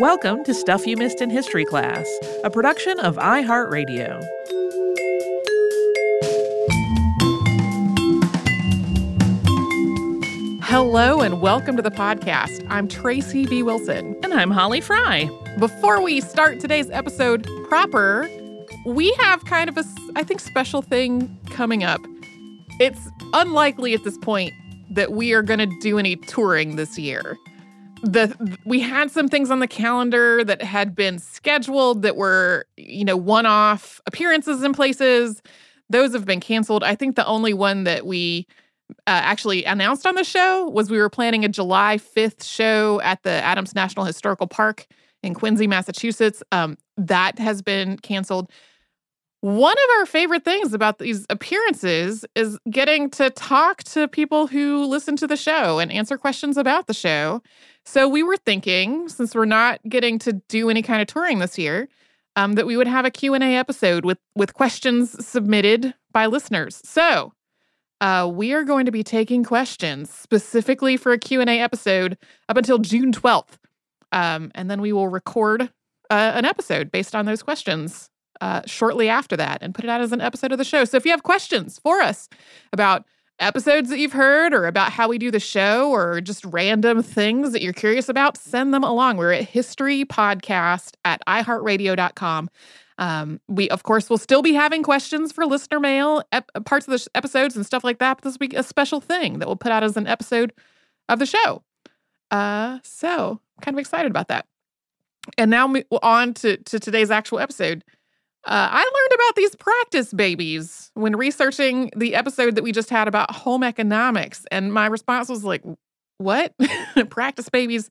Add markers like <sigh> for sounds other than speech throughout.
Welcome to Stuff You Missed in History Class, a production of iHeartRadio. Hello and welcome to the podcast. I'm Tracy V. Wilson. And I'm Holly Fry. Before we start today's episode proper, we have kind of a, I think, special thing coming up. It's unlikely at this point that we are going to do any touring this year the we had some things on the calendar that had been scheduled that were you know one-off appearances in places. Those have been canceled. I think the only one that we uh, actually announced on the show was we were planning a july 5th show at the adams national historical park in quincy massachusetts. Um, that has been canceled. One of our favorite things about these appearances is getting to talk to people who listen to the show and answer questions about the show. So we were thinking, since we're not getting to do any kind of touring this year, um, that we would have a Q&A episode with with questions submitted by listeners. So uh, we are going to be taking questions specifically for a Q&A episode up until June 12th. Um, and then we will record uh, an episode based on those questions uh, shortly after that and put it out as an episode of the show. So if you have questions for us about episodes that you've heard or about how we do the show or just random things that you're curious about, send them along. We're at historypodcast at iheartradio.com. Um, we, of course, will still be having questions for listener mail, ep- parts of the sh- episodes and stuff like that. But this week, a special thing that we'll put out as an episode of the show. Uh, so, kind of excited about that. And now on to, to today's actual episode. Uh, I learned about these practice babies when researching the episode that we just had about home economics. And my response was like, what? <laughs> practice babies?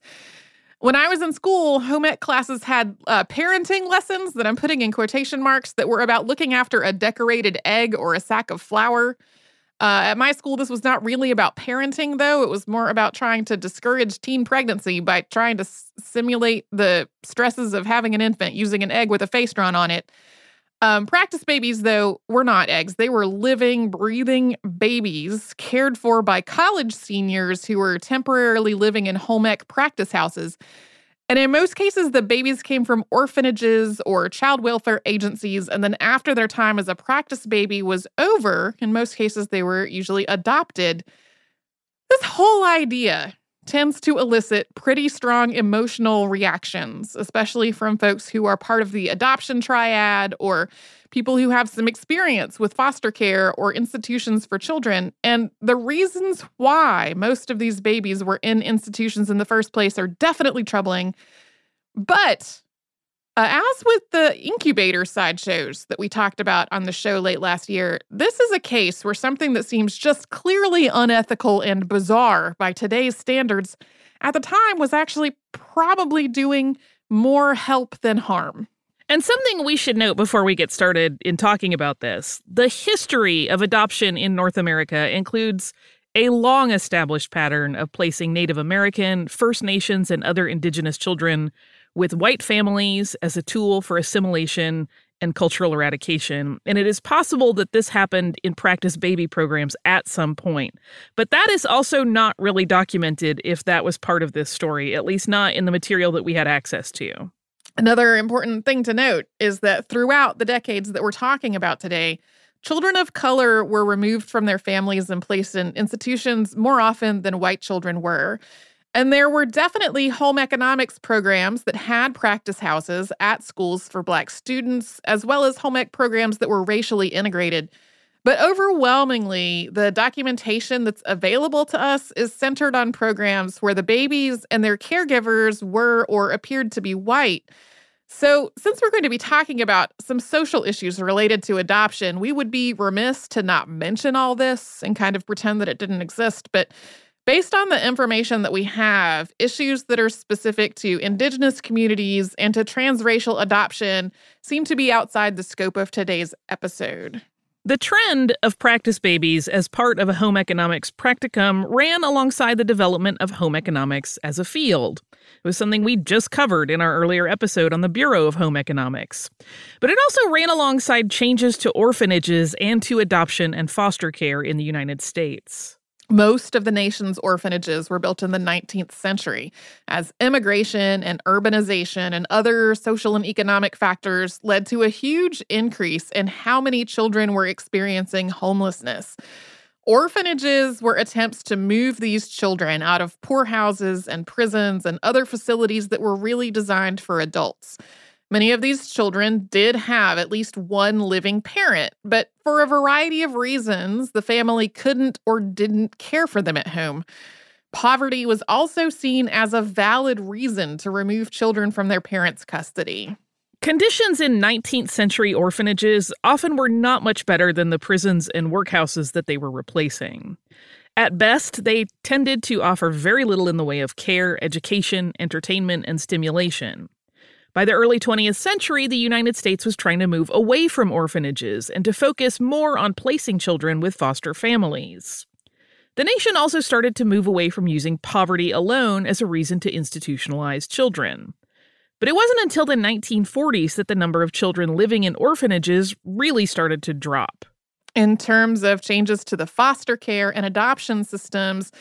When I was in school, home ec classes had uh, parenting lessons that I'm putting in quotation marks that were about looking after a decorated egg or a sack of flour. Uh, at my school, this was not really about parenting, though. It was more about trying to discourage teen pregnancy by trying to s- simulate the stresses of having an infant using an egg with a face drawn on it. Um, practice babies, though, were not eggs. They were living, breathing babies cared for by college seniors who were temporarily living in home ec practice houses. And in most cases, the babies came from orphanages or child welfare agencies. And then after their time as a practice baby was over, in most cases, they were usually adopted. This whole idea tends to elicit pretty strong emotional reactions, especially from folks who are part of the adoption triad or people who have some experience with foster care or institutions for children. And the reasons why most of these babies were in institutions in the first place are definitely troubling. But uh, as with the incubator sideshows that we talked about on the show late last year, this is a case where something that seems just clearly unethical and bizarre by today's standards at the time was actually probably doing more help than harm. And something we should note before we get started in talking about this the history of adoption in North America includes a long established pattern of placing Native American, First Nations, and other indigenous children with white families as a tool for assimilation and cultural eradication. And it is possible that this happened in practice baby programs at some point. But that is also not really documented if that was part of this story, at least not in the material that we had access to. Another important thing to note is that throughout the decades that we're talking about today, children of color were removed from their families and placed in institutions more often than white children were. And there were definitely home economics programs that had practice houses at schools for Black students, as well as home ec programs that were racially integrated. But overwhelmingly, the documentation that's available to us is centered on programs where the babies and their caregivers were or appeared to be white. So, since we're going to be talking about some social issues related to adoption, we would be remiss to not mention all this and kind of pretend that it didn't exist. But Based on the information that we have, issues that are specific to Indigenous communities and to transracial adoption seem to be outside the scope of today's episode. The trend of practice babies as part of a home economics practicum ran alongside the development of home economics as a field. It was something we just covered in our earlier episode on the Bureau of Home Economics. But it also ran alongside changes to orphanages and to adoption and foster care in the United States. Most of the nation's orphanages were built in the 19th century as immigration and urbanization and other social and economic factors led to a huge increase in how many children were experiencing homelessness. Orphanages were attempts to move these children out of poorhouses and prisons and other facilities that were really designed for adults. Many of these children did have at least one living parent, but for a variety of reasons, the family couldn't or didn't care for them at home. Poverty was also seen as a valid reason to remove children from their parents' custody. Conditions in 19th century orphanages often were not much better than the prisons and workhouses that they were replacing. At best, they tended to offer very little in the way of care, education, entertainment, and stimulation. By the early 20th century, the United States was trying to move away from orphanages and to focus more on placing children with foster families. The nation also started to move away from using poverty alone as a reason to institutionalize children. But it wasn't until the 1940s that the number of children living in orphanages really started to drop. In terms of changes to the foster care and adoption systems,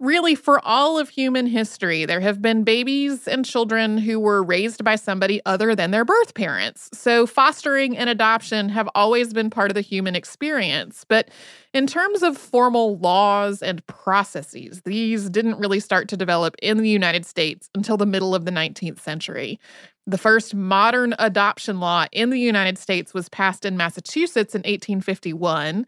Really, for all of human history, there have been babies and children who were raised by somebody other than their birth parents. So, fostering and adoption have always been part of the human experience. But in terms of formal laws and processes, these didn't really start to develop in the United States until the middle of the 19th century. The first modern adoption law in the United States was passed in Massachusetts in 1851.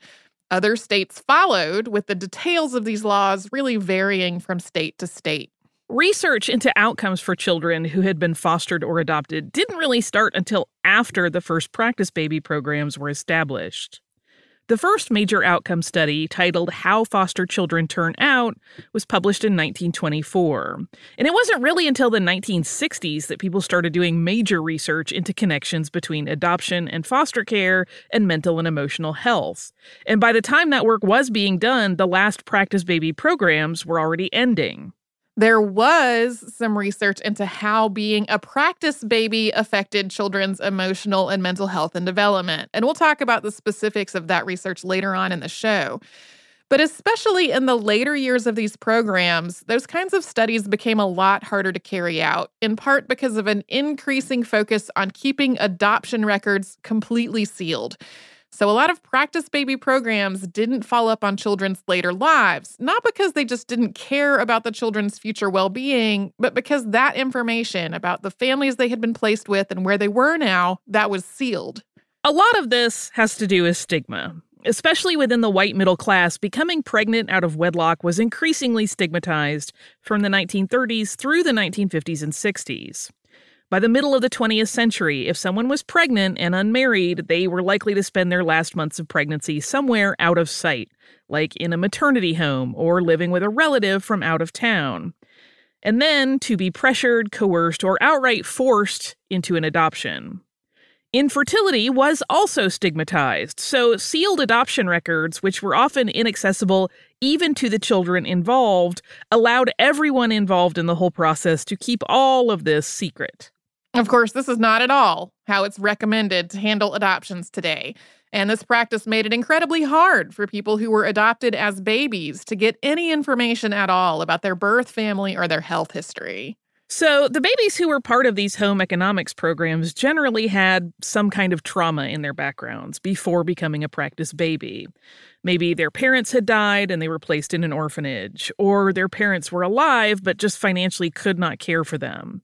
Other states followed, with the details of these laws really varying from state to state. Research into outcomes for children who had been fostered or adopted didn't really start until after the first practice baby programs were established. The first major outcome study, titled How Foster Children Turn Out, was published in 1924. And it wasn't really until the 1960s that people started doing major research into connections between adoption and foster care and mental and emotional health. And by the time that work was being done, the last practice baby programs were already ending. There was some research into how being a practice baby affected children's emotional and mental health and development. And we'll talk about the specifics of that research later on in the show. But especially in the later years of these programs, those kinds of studies became a lot harder to carry out, in part because of an increasing focus on keeping adoption records completely sealed. So, a lot of practice baby programs didn't follow up on children's later lives, not because they just didn't care about the children's future well being, but because that information about the families they had been placed with and where they were now, that was sealed. A lot of this has to do with stigma. Especially within the white middle class, becoming pregnant out of wedlock was increasingly stigmatized from the 1930s through the 1950s and 60s. By the middle of the 20th century, if someone was pregnant and unmarried, they were likely to spend their last months of pregnancy somewhere out of sight, like in a maternity home or living with a relative from out of town. And then to be pressured, coerced, or outright forced into an adoption. Infertility was also stigmatized, so sealed adoption records, which were often inaccessible even to the children involved, allowed everyone involved in the whole process to keep all of this secret. Of course, this is not at all how it's recommended to handle adoptions today. And this practice made it incredibly hard for people who were adopted as babies to get any information at all about their birth family or their health history. So, the babies who were part of these home economics programs generally had some kind of trauma in their backgrounds before becoming a practice baby. Maybe their parents had died and they were placed in an orphanage, or their parents were alive but just financially could not care for them.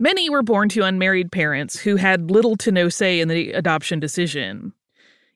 Many were born to unmarried parents who had little to no say in the adoption decision.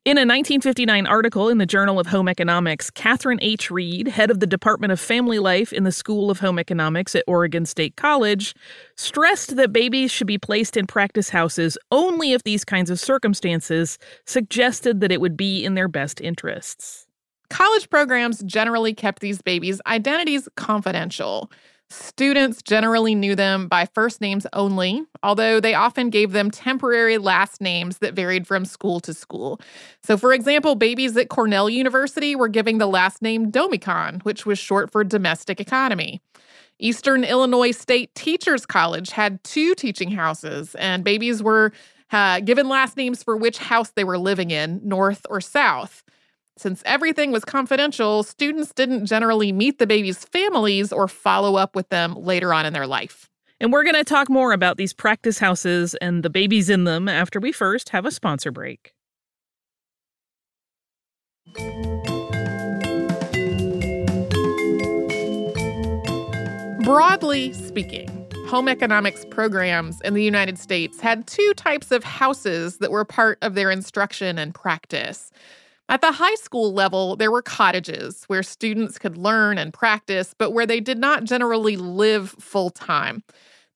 In a 1959 article in the Journal of Home Economics, Katherine H. Read, head of the Department of Family Life in the School of Home Economics at Oregon State College, stressed that babies should be placed in practice houses only if these kinds of circumstances suggested that it would be in their best interests. College programs generally kept these babies' identities confidential. Students generally knew them by first names only, although they often gave them temporary last names that varied from school to school. So, for example, babies at Cornell University were giving the last name Domecon, which was short for domestic economy. Eastern Illinois State Teachers College had two teaching houses, and babies were uh, given last names for which house they were living in, north or south. Since everything was confidential, students didn't generally meet the babies' families or follow up with them later on in their life. And we're going to talk more about these practice houses and the babies in them after we first have a sponsor break. Broadly speaking, home economics programs in the United States had two types of houses that were part of their instruction and practice. At the high school level, there were cottages where students could learn and practice, but where they did not generally live full time.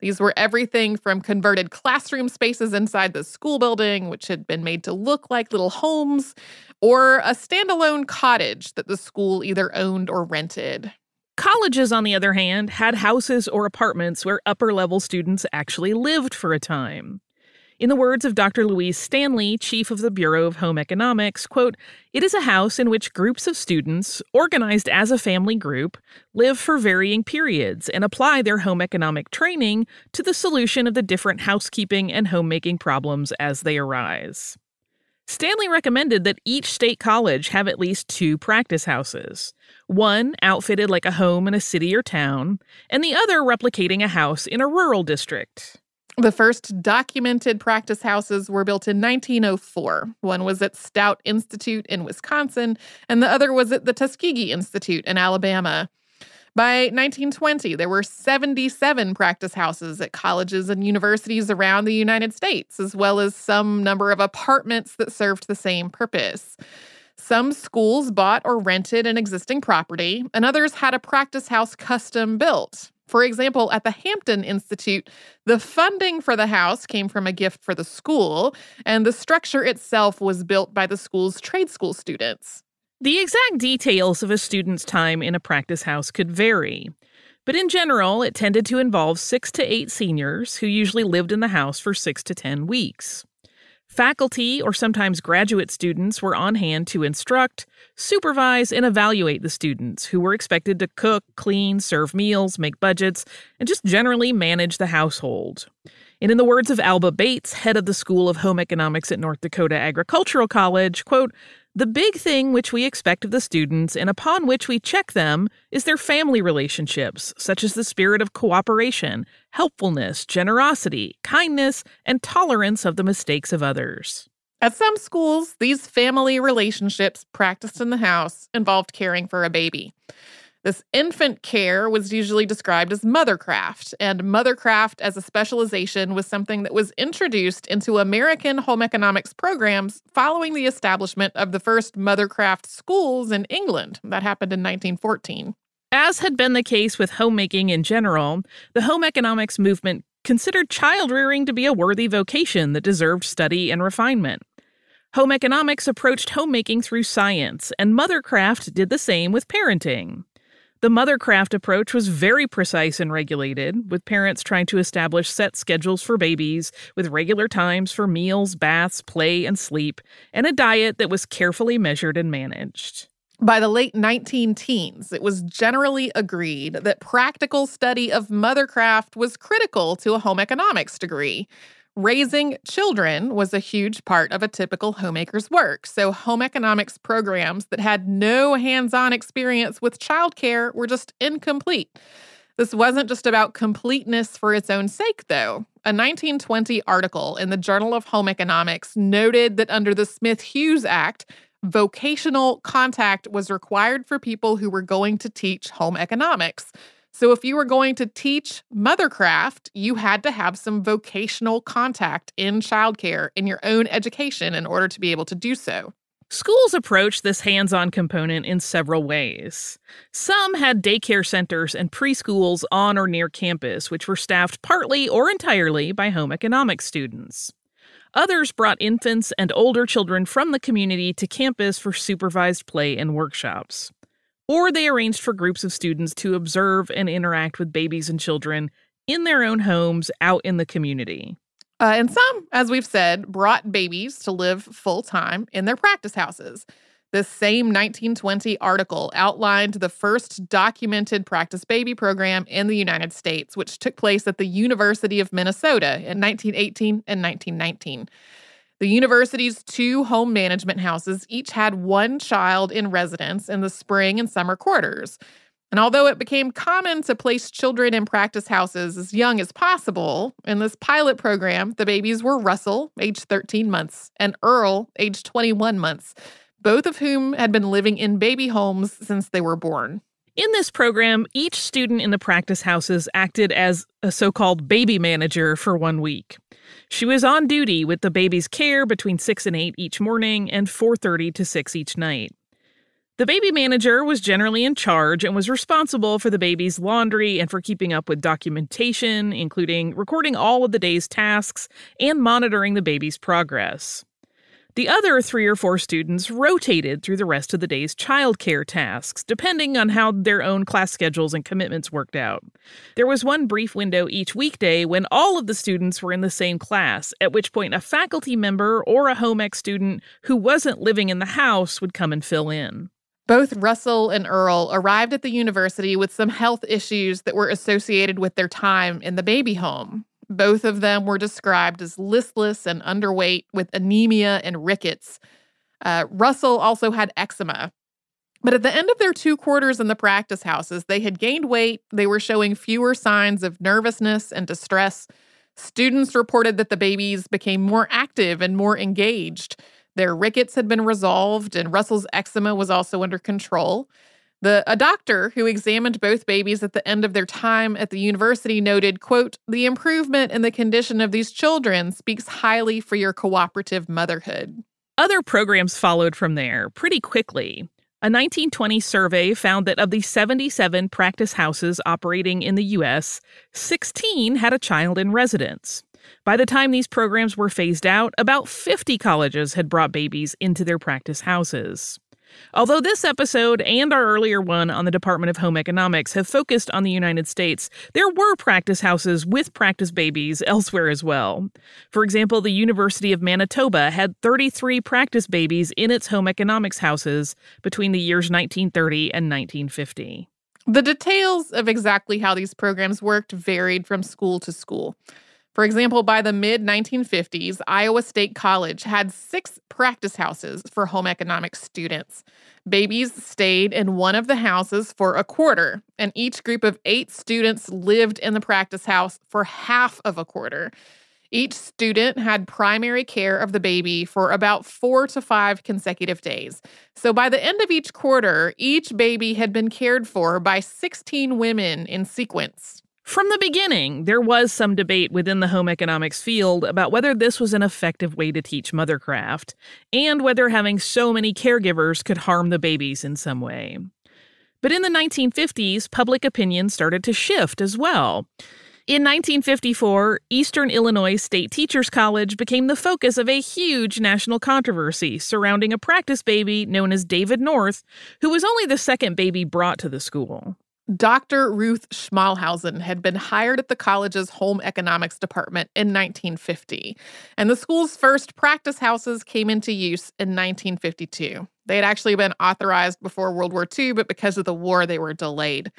These were everything from converted classroom spaces inside the school building, which had been made to look like little homes, or a standalone cottage that the school either owned or rented. Colleges, on the other hand, had houses or apartments where upper level students actually lived for a time. In the words of Dr. Louise Stanley, chief of the Bureau of Home Economics, quote, "It is a house in which groups of students, organized as a family group, live for varying periods and apply their home economic training to the solution of the different housekeeping and homemaking problems as they arise." Stanley recommended that each state college have at least two practice houses, one outfitted like a home in a city or town, and the other replicating a house in a rural district. The first documented practice houses were built in 1904. One was at Stout Institute in Wisconsin, and the other was at the Tuskegee Institute in Alabama. By 1920, there were 77 practice houses at colleges and universities around the United States, as well as some number of apartments that served the same purpose. Some schools bought or rented an existing property, and others had a practice house custom built. For example, at the Hampton Institute, the funding for the house came from a gift for the school, and the structure itself was built by the school's trade school students. The exact details of a student's time in a practice house could vary, but in general, it tended to involve six to eight seniors who usually lived in the house for six to ten weeks. Faculty or sometimes graduate students were on hand to instruct, supervise, and evaluate the students who were expected to cook, clean, serve meals, make budgets, and just generally manage the household. And in the words of Alba Bales, head of the School of Home Economics at North Dakota Agricultural College, quote, the big thing which we expect of the students and upon which we check them is their family relationships, such as the spirit of cooperation, helpfulness, generosity, kindness, and tolerance of the mistakes of others. At some schools, these family relationships practiced in the house involved caring for a baby. This infant care was usually described as mothercraft, and mothercraft as a specialization was something that was introduced into American home economics programs following the establishment of the first mothercraft schools in England. That happened in 1914. As had been the case with homemaking in general, the home economics movement considered child rearing to be a worthy vocation that deserved study and refinement. Home economics approached homemaking through science, and mothercraft did the same with parenting. The mothercraft approach was very precise and regulated, with parents trying to establish set schedules for babies, with regular times for meals, baths, play, and sleep, and a diet that was carefully measured and managed. By the late 19 teens, it was generally agreed that practical study of mothercraft was critical to a home economics degree. Raising children was a huge part of a typical homemaker's work. So, home economics programs that had no hands on experience with childcare were just incomplete. This wasn't just about completeness for its own sake, though. A 1920 article in the Journal of Home Economics noted that under the Smith Hughes Act, vocational contact was required for people who were going to teach home economics. So, if you were going to teach mothercraft, you had to have some vocational contact in childcare in your own education in order to be able to do so. Schools approached this hands on component in several ways. Some had daycare centers and preschools on or near campus, which were staffed partly or entirely by home economics students. Others brought infants and older children from the community to campus for supervised play and workshops or they arranged for groups of students to observe and interact with babies and children in their own homes out in the community. Uh, and some, as we've said, brought babies to live full time in their practice houses. This same 1920 article outlined the first documented practice baby program in the United States, which took place at the University of Minnesota in 1918 and 1919. The university's two home management houses each had one child in residence in the spring and summer quarters. And although it became common to place children in practice houses as young as possible, in this pilot program, the babies were Russell, age 13 months, and Earl, age 21 months, both of whom had been living in baby homes since they were born. In this program, each student in the practice houses acted as a so called baby manager for one week. She was on duty with the baby's care between 6 and 8 each morning and 4:30 to 6 each night. The baby manager was generally in charge and was responsible for the baby's laundry and for keeping up with documentation, including recording all of the day's tasks and monitoring the baby's progress. The other three or four students rotated through the rest of the day's childcare tasks, depending on how their own class schedules and commitments worked out. There was one brief window each weekday when all of the students were in the same class, at which point a faculty member or a home ec student who wasn't living in the house would come and fill in. Both Russell and Earl arrived at the university with some health issues that were associated with their time in the baby home. Both of them were described as listless and underweight with anemia and rickets. Uh, Russell also had eczema. But at the end of their two quarters in the practice houses, they had gained weight. They were showing fewer signs of nervousness and distress. Students reported that the babies became more active and more engaged. Their rickets had been resolved, and Russell's eczema was also under control. The a doctor who examined both babies at the end of their time at the university noted, quote, "The improvement in the condition of these children speaks highly for your cooperative motherhood." Other programs followed from there pretty quickly. A 1920 survey found that of the 77 practice houses operating in the US, 16 had a child in residence. By the time these programs were phased out, about 50 colleges had brought babies into their practice houses. Although this episode and our earlier one on the Department of Home Economics have focused on the United States, there were practice houses with practice babies <laughs> elsewhere as well. For example, the University of Manitoba had 33 practice babies in its home economics houses between the years 1930 and 1950. The details of exactly how these programs worked varied from school to school. For example, by the mid 1950s, Iowa State College had six practice houses for home economics students. Babies stayed in one of the houses for a quarter, and each group of eight students lived in the practice house for half of a quarter. Each student had primary care of the baby for about four to five consecutive days. So by the end of each quarter, each baby had been cared for by 16 women in sequence. From the beginning, there was some debate within the home economics field about whether this was an effective way to teach mothercraft, and whether having so many caregivers could harm the babies in some way. But in the 1950s, public opinion started to shift as well. In 1954, Eastern Illinois State Teachers College became the focus of a huge national controversy surrounding a practice baby known as David North, who was only the second baby brought to the school. Dr. Ruth Schmalhausen had been hired at the college's home economics department in 1950, and the school's first practice houses came into use in 1952. They had actually been authorized before World War II, but because of the war, they were delayed.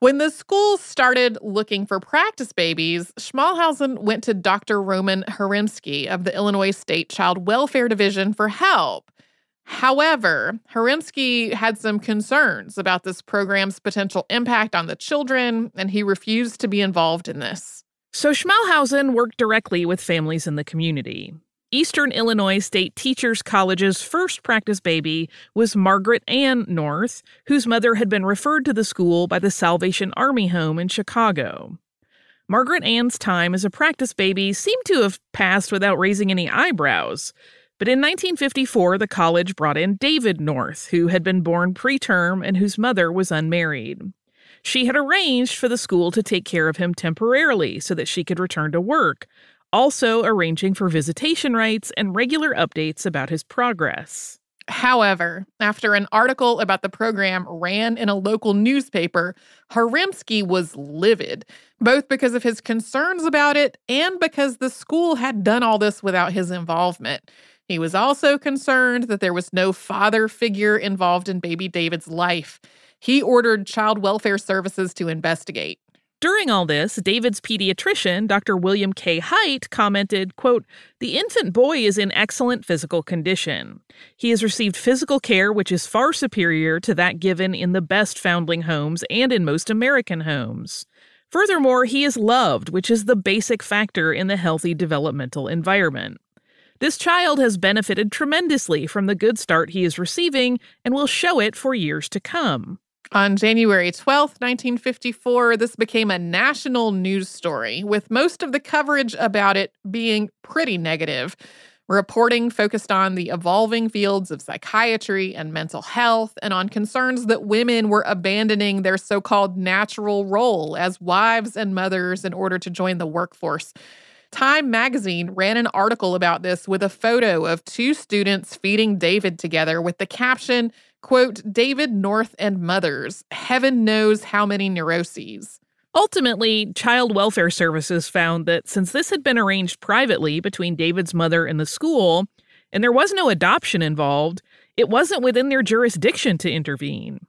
When the school started looking for practice babies, Schmalhausen went to Dr. Roman Haremsky of the Illinois State Child Welfare Division for help. However, Haremsky had some concerns about this program's potential impact on the children, and he refused to be involved in this. So Schmalhausen worked directly with families in the community. Eastern Illinois State Teachers College's first practice baby was Margaret Ann North, whose mother had been referred to the school by the Salvation Army home in Chicago. Margaret Ann's time as a practice baby seemed to have passed without raising any eyebrows. But in 1954, the college brought in David North, who had been born preterm and whose mother was unmarried. She had arranged for the school to take care of him temporarily so that she could return to work, also arranging for visitation rights and regular updates about his progress. However, after an article about the program ran in a local newspaper, Haremsky was livid, both because of his concerns about it and because the school had done all this without his involvement. He was also concerned that there was no father figure involved in baby David's life. He ordered child welfare services to investigate. During all this, David's pediatrician, Dr. William K. Height, commented, quote, The infant boy is in excellent physical condition. He has received physical care which is far superior to that given in the best foundling homes and in most American homes. Furthermore, he is loved, which is the basic factor in the healthy developmental environment. This child has benefited tremendously from the good start he is receiving and will show it for years to come. On January 12, 1954, this became a national news story, with most of the coverage about it being pretty negative. Reporting focused on the evolving fields of psychiatry and mental health, and on concerns that women were abandoning their so called natural role as wives and mothers in order to join the workforce. Time magazine ran an article about this with a photo of two students feeding David together with the caption, quote, David North and mothers, heaven knows how many neuroses. Ultimately, Child Welfare Services found that since this had been arranged privately between David's mother and the school, and there was no adoption involved, it wasn't within their jurisdiction to intervene.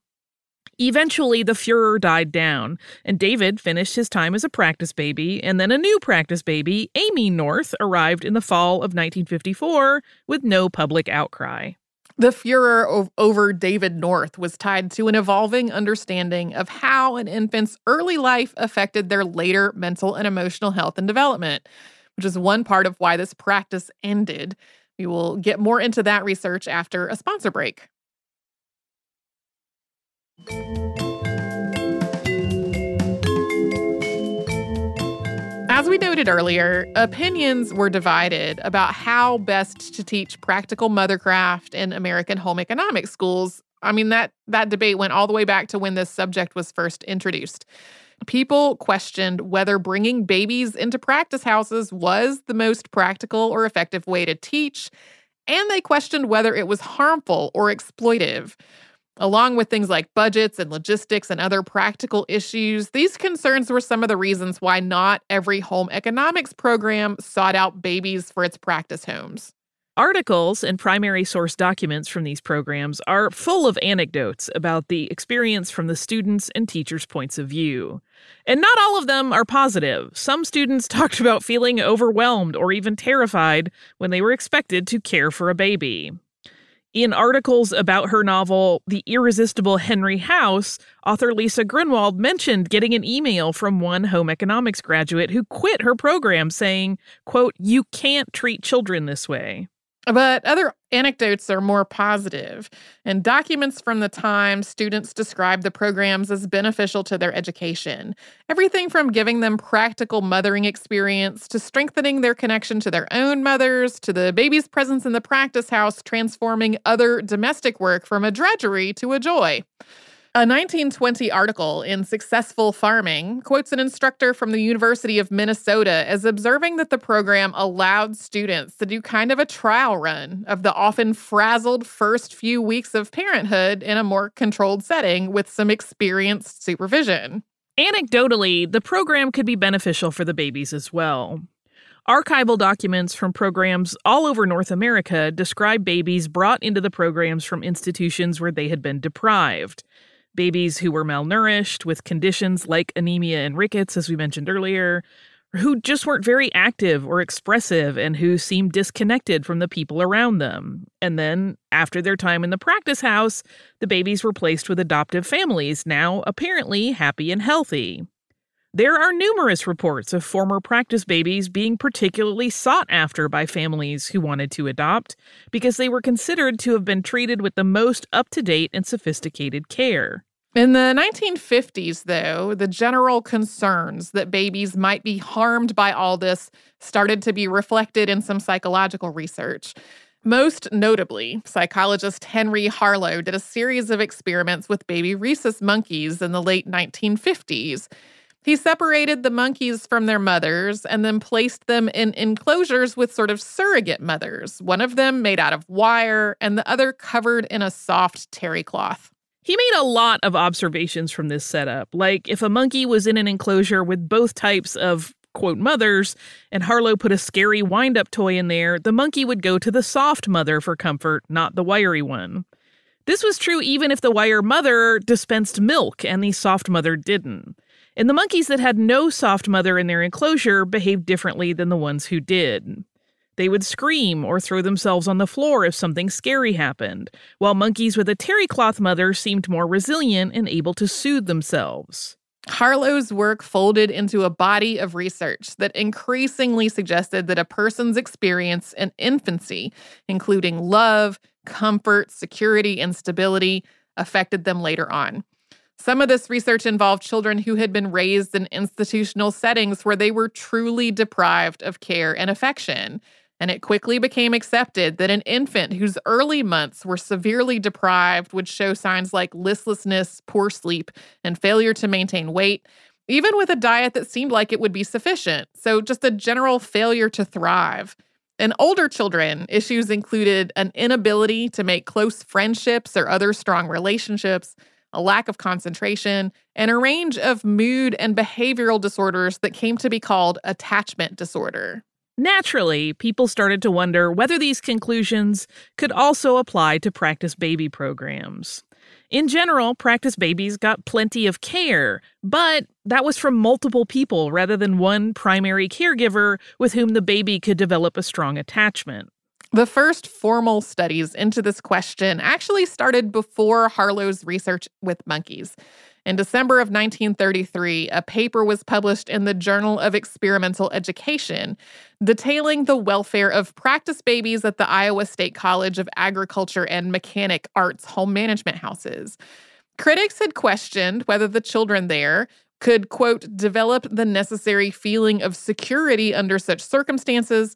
Eventually, the furor died down, and David finished his time as a practice baby, and then a new practice baby, Amy North, arrived in the fall of 1954 with no public outcry. The furor over David North was tied to an evolving understanding of how an infant's early life affected their later mental and emotional health and development, which is one part of why this practice ended. We will get more into that research after a sponsor break. As we noted earlier, opinions were divided about how best to teach practical mothercraft in American home economics schools. I mean that that debate went all the way back to when this subject was first introduced. People questioned whether bringing babies into practice houses was the most practical or effective way to teach, and they questioned whether it was harmful or exploitive. Along with things like budgets and logistics and other practical issues, these concerns were some of the reasons why not every home economics program sought out babies for its practice homes. Articles and primary source documents from these programs are full of anecdotes about the experience from the students' and teachers' points of view. And not all of them are positive. Some students <laughs> talked about feeling overwhelmed or even terrified when they were expected to care for a baby. In articles about her novel, The Irresistible Henry House, author Lisa Grunwald mentioned getting an email from one home economics graduate who quit her program saying, quote, you can't treat children this way. But other anecdotes are more positive. In documents from the time, students describe the programs as beneficial to their education. Everything from giving them practical mothering experience to strengthening their connection to their own mothers to the baby's presence in the practice house transforming other domestic work from a drudgery to a joy. A 1920 article in Successful Farming quotes an instructor from the University of Minnesota as observing that the program allowed students to do kind of a trial run of the often frazzled first few weeks of parenthood in a more controlled setting with some experienced supervision. Anecdotally, the program could be beneficial for the babies as well. Archival documents from programs all over North America describe babies brought into the programs from institutions where they had been deprived babies who were malnourished with conditions like anemia and rickets, as we mentioned earlier, who just weren't very active or expressive and who seemed disconnected from the people around them. And then, after their time in the practice house, the babies were placed with adoptive families, now apparently happy and healthy. There are numerous reports of former practice babies being particularly sought after by families who wanted to adopt because they were considered to have been treated with the most up to date and sophisticated care. In the 1950s, though, the general concerns that babies might be harmed by all this started to be reflected in some psychological research. Most notably, psychologist Henry Harlow did a series of experiments with baby rhesus monkeys in the late 1950s. He separated the monkeys from their mothers and then placed them in enclosures with sort of surrogate mothers, one of them made out of wire and the other covered in a soft terry cloth. He made a lot of observations from this setup. Like if a monkey was in an enclosure with both types of quote mothers and Harlow put a scary wind up toy in there, the monkey would go to the soft mother for comfort, not the wiry one. This was true even if the wire mother dispensed milk and the soft mother didn't. And the monkeys that had no soft mother in their enclosure behaved differently than the ones who did. They would scream or throw themselves on the floor if something scary happened, while monkeys with a terry cloth mother seemed more resilient and able to soothe themselves. Harlow's work folded into a body of research that increasingly suggested that a person's experience in infancy, including love, comfort, security, and stability, affected them later on. Some of this research involved children who had been raised in institutional settings where they were truly deprived of care and affection and it quickly became accepted that an infant whose early months were severely deprived would show signs like listlessness, poor sleep, and failure to maintain weight, even with a diet that seemed like it would be sufficient. So, just a general failure to thrive. In older children, issues included an inability to make close friendships or other strong relationships, a lack of concentration, and a range of mood and behavioral disorders that came to be called attachment disorder. Naturally, people started to wonder whether these conclusions could also apply to practice baby programs. In general, practice babies got plenty of care, but that was from multiple people rather than one primary caregiver with whom the baby could develop a strong attachment. The first formal studies into this question actually started before Harlow's research with monkeys. In December of 1933, a paper was published in the Journal of Experimental Education detailing the welfare of practice babies at the Iowa State College of Agriculture and Mechanic Arts home management houses. Critics had questioned whether the children there could, quote, develop the necessary feeling of security under such circumstances,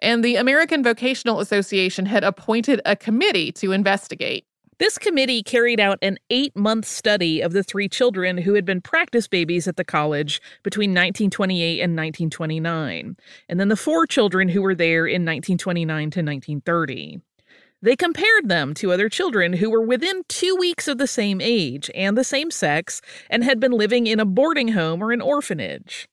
and the American Vocational Association had appointed a committee to investigate. This committee carried out an eight month study of the three children who had been practice babies at the college between 1928 and 1929, and then the four children who were there in 1929 to 1930. They compared them to other children who were within two weeks of the same age and the same sex and had been living in a boarding home or an orphanage.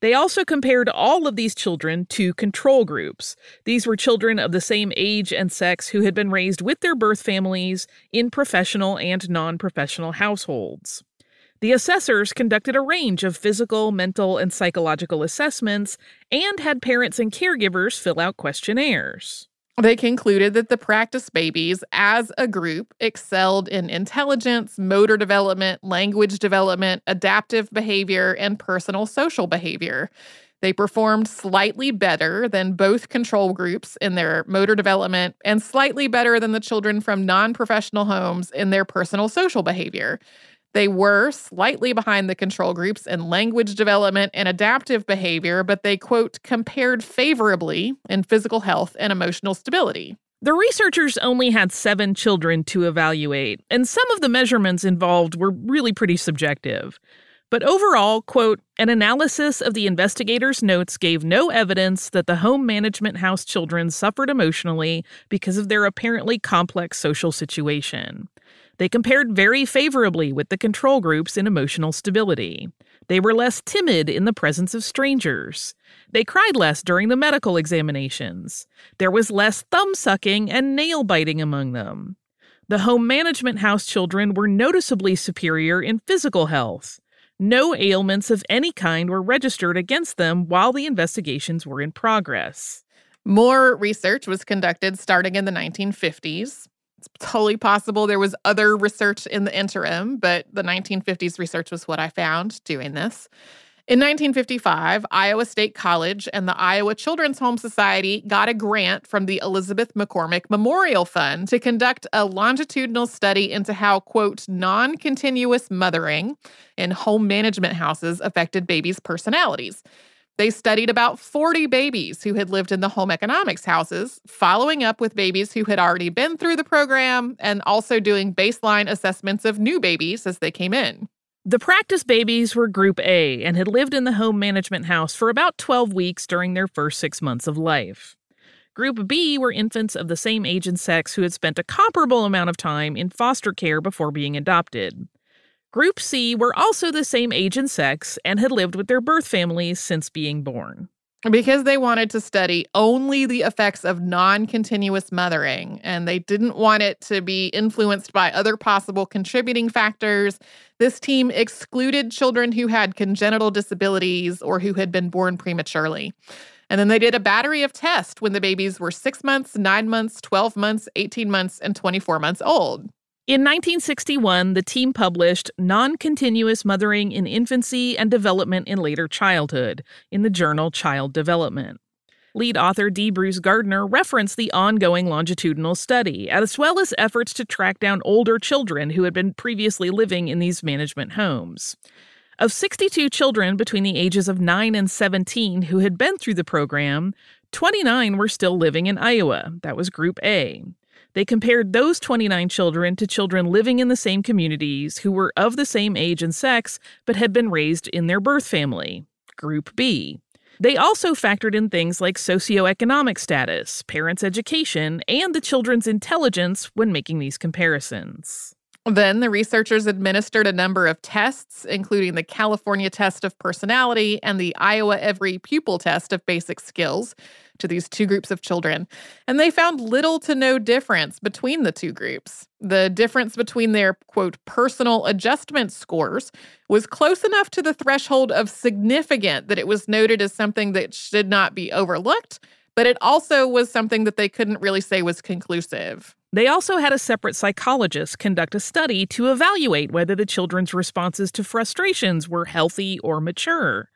They also compared all of these children to control groups. These were children of the same age and sex who had been raised with their birth families in professional and non professional households. The assessors conducted a range of physical, mental, and psychological assessments and had parents and caregivers fill out questionnaires. They concluded that the practice babies, as a group, excelled in intelligence, motor development, language development, adaptive behavior, and personal social behavior. They performed slightly better than both control groups in their motor development and slightly better than the children from non professional homes in their personal social behavior. They were slightly behind the control groups in language development and adaptive behavior, but they, quote, compared favorably in physical health and emotional stability. The researchers only had seven children to evaluate, and some of the measurements involved were really pretty subjective. But overall, quote, an analysis of the investigators' notes gave no evidence that the home management house children suffered emotionally because of their apparently complex social situation. They compared very favorably with the control groups in emotional stability. They were less timid in the presence of strangers. They cried less during the medical examinations. There was less thumb sucking and nail biting among them. The home management house children were noticeably superior in physical health. No ailments of any kind were registered against them while the investigations were in progress. More research was conducted starting in the 1950s. It's totally possible there was other research in the interim, but the 1950s research was what I found doing this. In 1955, Iowa State College and the Iowa Children's Home Society got a grant from the Elizabeth McCormick Memorial Fund to conduct a longitudinal study into how, quote, non continuous mothering in home management houses affected babies' personalities. They studied about 40 babies who had lived in the home economics houses, following up with babies who had already been through the program and also doing baseline assessments of new babies as they came in. The practice babies were Group A and had lived in the home management house for about 12 weeks during their first six months of life. Group B were infants of the same age and sex who had spent a comparable amount of time in foster care before being adopted. Group C were also the same age and sex and had lived with their birth families since being born. Because they wanted to study only the effects of non continuous mothering, and they didn't want it to be influenced by other possible contributing factors. This team excluded children who had congenital disabilities or who had been born prematurely. And then they did a battery of tests when the babies were six months, nine months, 12 months, 18 months, and 24 months old. In 1961, the team published Non Continuous Mothering in Infancy and Development in Later Childhood in the journal Child Development. Lead author D. Bruce Gardner referenced the ongoing longitudinal study, as well as efforts to track down older children who had been previously living in these management homes. Of 62 children between the ages of 9 and 17 who had been through the program, 29 were still living in Iowa. That was Group A. They compared those 29 children to children living in the same communities who were of the same age and sex but had been raised in their birth family, Group B. They also factored in things like socioeconomic status, parents' education, and the children's intelligence when making these comparisons. Then the researchers administered a number of tests, including the California Test of Personality and the Iowa Every Pupil Test of Basic Skills, to these two groups of children, and they found little to no difference between the two groups. The difference between their, quote, personal adjustment scores was close enough to the threshold of significant that it was noted as something that should not be overlooked, but it also was something that they couldn't really say was conclusive. They also had a separate psychologist conduct a study to evaluate whether the children's responses to frustrations were healthy or mature.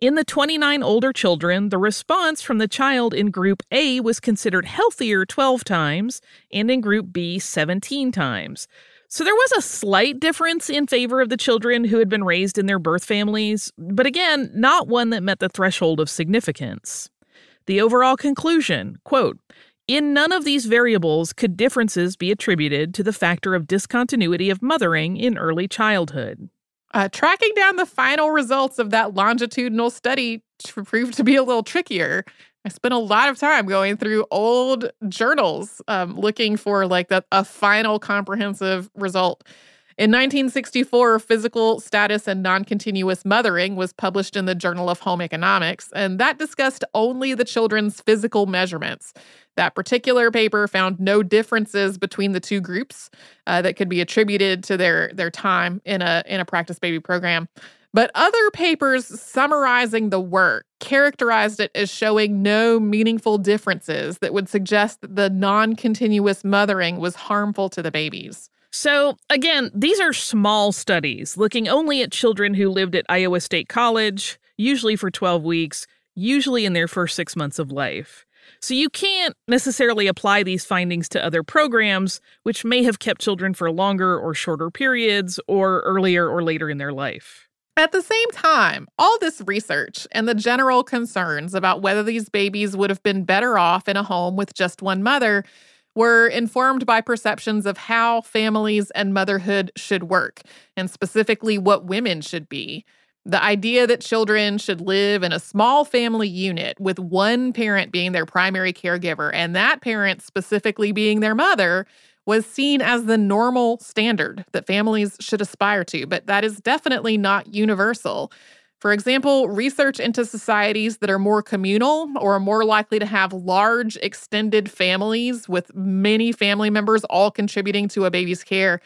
In the 29 older children, the response from the child in Group A was considered healthier 12 times, and in Group B, 17 times. So there was a slight difference in favor of the children who had been raised in their birth families, but again, not one that met the threshold of significance. The overall conclusion quote, in none of these variables could differences be attributed to the factor of discontinuity of mothering in early childhood. Uh, tracking down the final results of that longitudinal study proved to be a little trickier. I spent a lot of time going through old journals um, looking for like the, a final comprehensive result. In 1964, Physical Status and Non-Continuous Mothering was published in the Journal of Home Economics, and that discussed only the children's physical measurements. That particular paper found no differences between the two groups uh, that could be attributed to their their time in a in a practice baby program. But other papers summarizing the work characterized it as showing no meaningful differences that would suggest that the non continuous mothering was harmful to the babies. So, again, these are small studies looking only at children who lived at Iowa State College, usually for 12 weeks, usually in their first six months of life. So, you can't necessarily apply these findings to other programs, which may have kept children for longer or shorter periods, or earlier or later in their life. At the same time, all this research and the general concerns about whether these babies would have been better off in a home with just one mother were informed by perceptions of how families and motherhood should work, and specifically what women should be. The idea that children should live in a small family unit with one parent being their primary caregiver and that parent specifically being their mother was seen as the normal standard that families should aspire to, but that is definitely not universal. For example, research into societies that are more communal or more likely to have large extended families with many family members all contributing to a baby's care.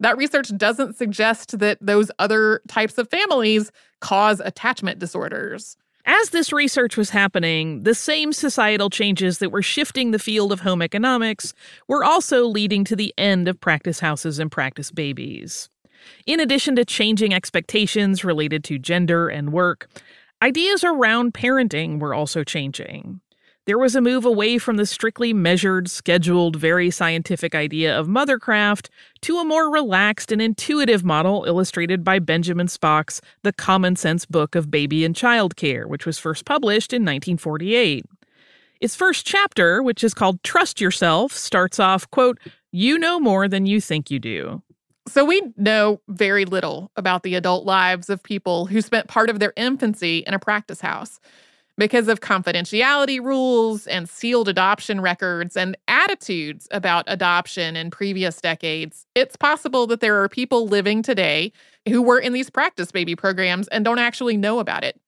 That research doesn't suggest that those other types of families cause attachment disorders. As this research was happening, the same societal changes that were shifting the field of home economics were also leading to the end of practice houses and practice babies. In addition to changing expectations related to gender and work, ideas around parenting were also changing. There was a move away from the strictly measured, scheduled, very scientific idea of mothercraft to a more relaxed and intuitive model illustrated by Benjamin Spock's The Common Sense Book of Baby and Child Care, which was first published in 1948. Its first chapter, which is called Trust Yourself, starts off, quote, You know more than you think you do. So, we know very little about the adult lives of people who spent part of their infancy in a practice house. Because of confidentiality rules and sealed adoption records and attitudes about adoption in previous decades, it's possible that there are people living today who were in these practice baby programs and don't actually know about it.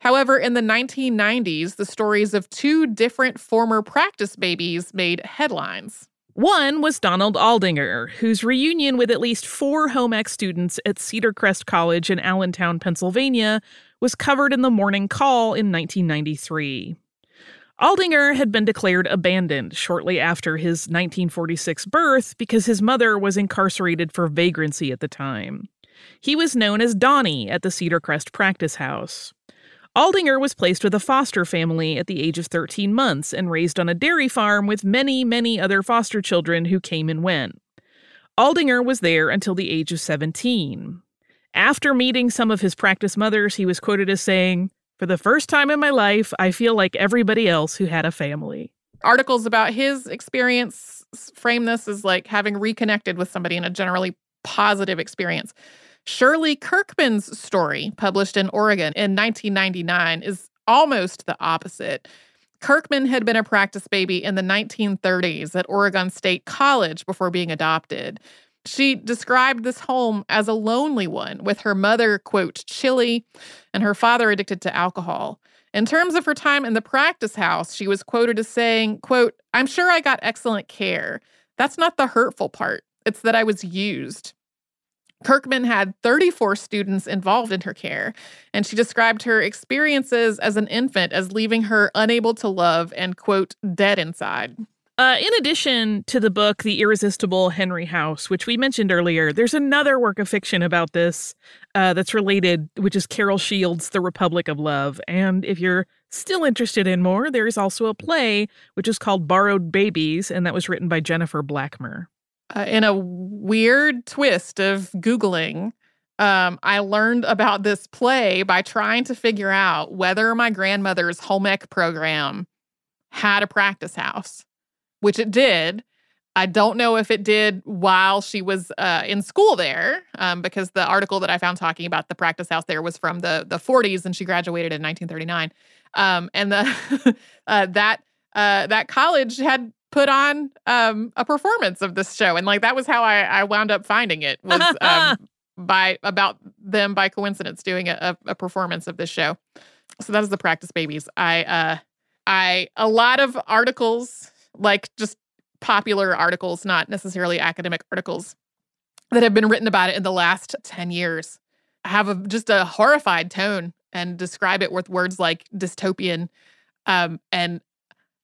However, in the 1990s, the stories of two different former practice babies made headlines. One was Donald Aldinger, whose reunion with at least four home ec students at Cedar Crest College in Allentown, Pennsylvania, was covered in the Morning Call in 1993. Aldinger had been declared abandoned shortly after his 1946 birth because his mother was incarcerated for vagrancy at the time. He was known as Donnie at the Cedar Crest practice house. Aldinger was placed with a foster family at the age of 13 months and raised on a dairy farm with many, many other foster children who came and went. Aldinger was there until the age of 17. After meeting some of his practice mothers, he was quoted as saying, For the first time in my life, I feel like everybody else who had a family. Articles about his experience frame this as like having reconnected with somebody in a generally positive experience. Shirley Kirkman's story, published in Oregon in 1999, is almost the opposite. Kirkman had been a practice baby in the 1930s at Oregon State College before being adopted. She described this home as a lonely one, with her mother, quote, chilly, and her father addicted to alcohol. In terms of her time in the practice house, she was quoted as saying, quote, I'm sure I got excellent care. That's not the hurtful part. It's that I was used. Kirkman had 34 students involved in her care, and she described her experiences as an infant as leaving her unable to love and, quote, dead inside. Uh, in addition to the book The Irresistible Henry House, which we mentioned earlier, there's another work of fiction about this uh, that's related, which is Carol Shields' The Republic of Love. And if you're still interested in more, there is also a play which is called Borrowed Babies, and that was written by Jennifer Blackmer uh, in a weird twist of Googling, um, I learned about this play by trying to figure out whether my grandmother's home ec program had a practice house, which it did. I don't know if it did while she was uh, in school there, um, because the article that I found talking about the practice house there was from the the 40s, and she graduated in 1939. Um, and the <laughs> uh, that uh, that college had put on um, a performance of this show, and like that was how I, I wound up finding it was <laughs> um, by about them by coincidence doing a, a, performance of this show. So that is the practice babies. I uh, I a lot of articles like just popular articles, not necessarily academic articles that have been written about it in the last 10 years have a, just a horrified tone and describe it with words like dystopian um, and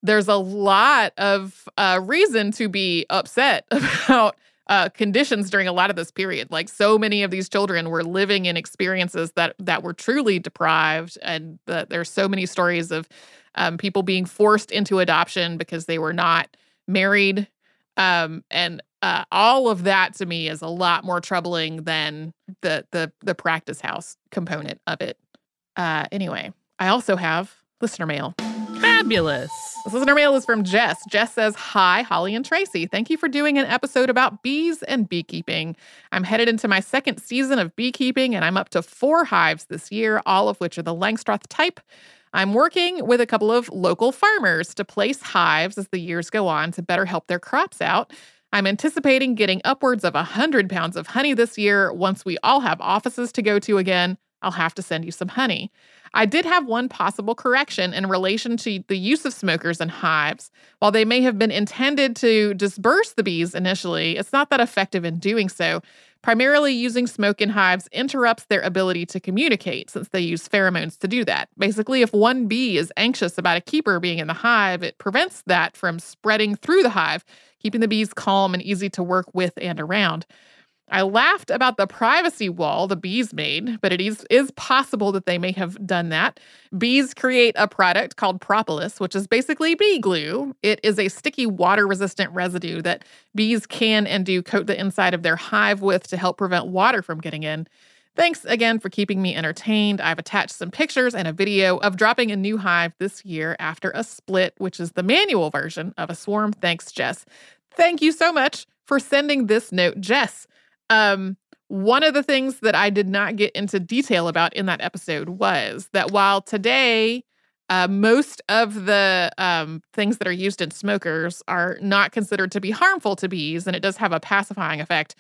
there's a lot of uh, reason to be upset <laughs> about uh, conditions during a lot of this period. Like so many of these children were living in experiences that that were truly deprived, and the, there's so many stories of um, people being forced into adoption because they were not married, um, and uh, all of that to me is a lot more troubling than the the the practice house component of it. Uh, anyway, I also have listener mail. Fabulous. This listener mail is from Jess. Jess says, Hi, Holly and Tracy. Thank you for doing an episode about bees and beekeeping. I'm headed into my second season of beekeeping, and I'm up to four hives this year, all of which are the Langstroth type. I'm working with a couple of local farmers to place hives as the years go on to better help their crops out. I'm anticipating getting upwards of 100 pounds of honey this year. Once we all have offices to go to again, I'll have to send you some honey. I did have one possible correction in relation to the use of smokers and hives. While they may have been intended to disperse the bees initially, it's not that effective in doing so. Primarily, using smoke in hives interrupts their ability to communicate since they use pheromones to do that. Basically, if one bee is anxious about a keeper being in the hive, it prevents that from spreading through the hive, keeping the bees calm and easy to work with and around. I laughed about the privacy wall the bees made, but it is, is possible that they may have done that. Bees create a product called propolis, which is basically bee glue. It is a sticky, water resistant residue that bees can and do coat the inside of their hive with to help prevent water from getting in. Thanks again for keeping me entertained. I've attached some pictures and a video of dropping a new hive this year after a split, which is the manual version of a swarm. Thanks, Jess. Thank you so much for sending this note, Jess. Um, one of the things that I did not get into detail about in that episode was that while today uh, most of the um, things that are used in smokers are not considered to be harmful to bees, and it does have a pacifying effect.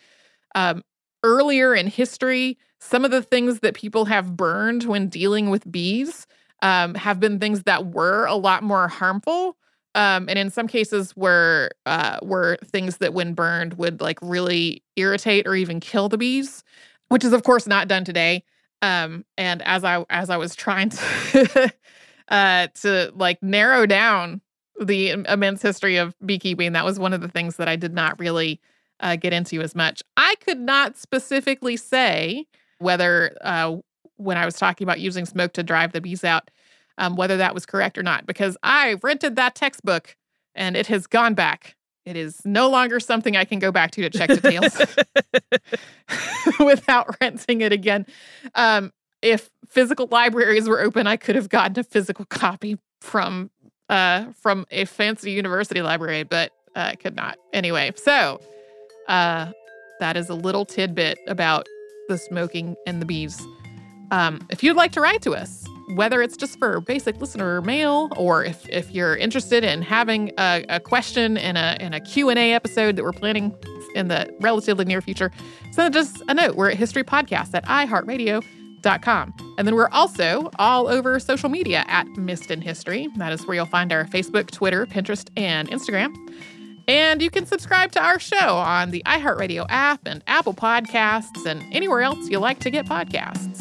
Um, earlier in history, some of the things that people have burned when dealing with bees um, have been things that were a lot more harmful. Um, and in some cases were uh, were things that when burned would like really irritate or even kill the bees, which is of course not done today. Um, and as I as I was trying to <laughs> uh, to like narrow down the immense history of beekeeping, that was one of the things that I did not really uh, get into as much. I could not specifically say whether uh, when I was talking about using smoke to drive the bees out, um, whether that was correct or not, because I rented that textbook and it has gone back. It is no longer something I can go back to to check details <laughs> <laughs> without renting it again. Um, if physical libraries were open, I could have gotten a physical copy from uh, from a fancy university library, but uh, I could not. Anyway, so uh, that is a little tidbit about the smoking and the bees. Um, if you'd like to write to us, whether it's just for basic listener mail or if, if you're interested in having a, a question in a, in a Q&A episode that we're planning in the relatively near future, send us a note. We're at historypodcast at iheartradio.com. And then we're also all over social media at Missed in History. That is where you'll find our Facebook, Twitter, Pinterest, and Instagram. And you can subscribe to our show on the iHeartRadio app and Apple Podcasts and anywhere else you like to get podcasts.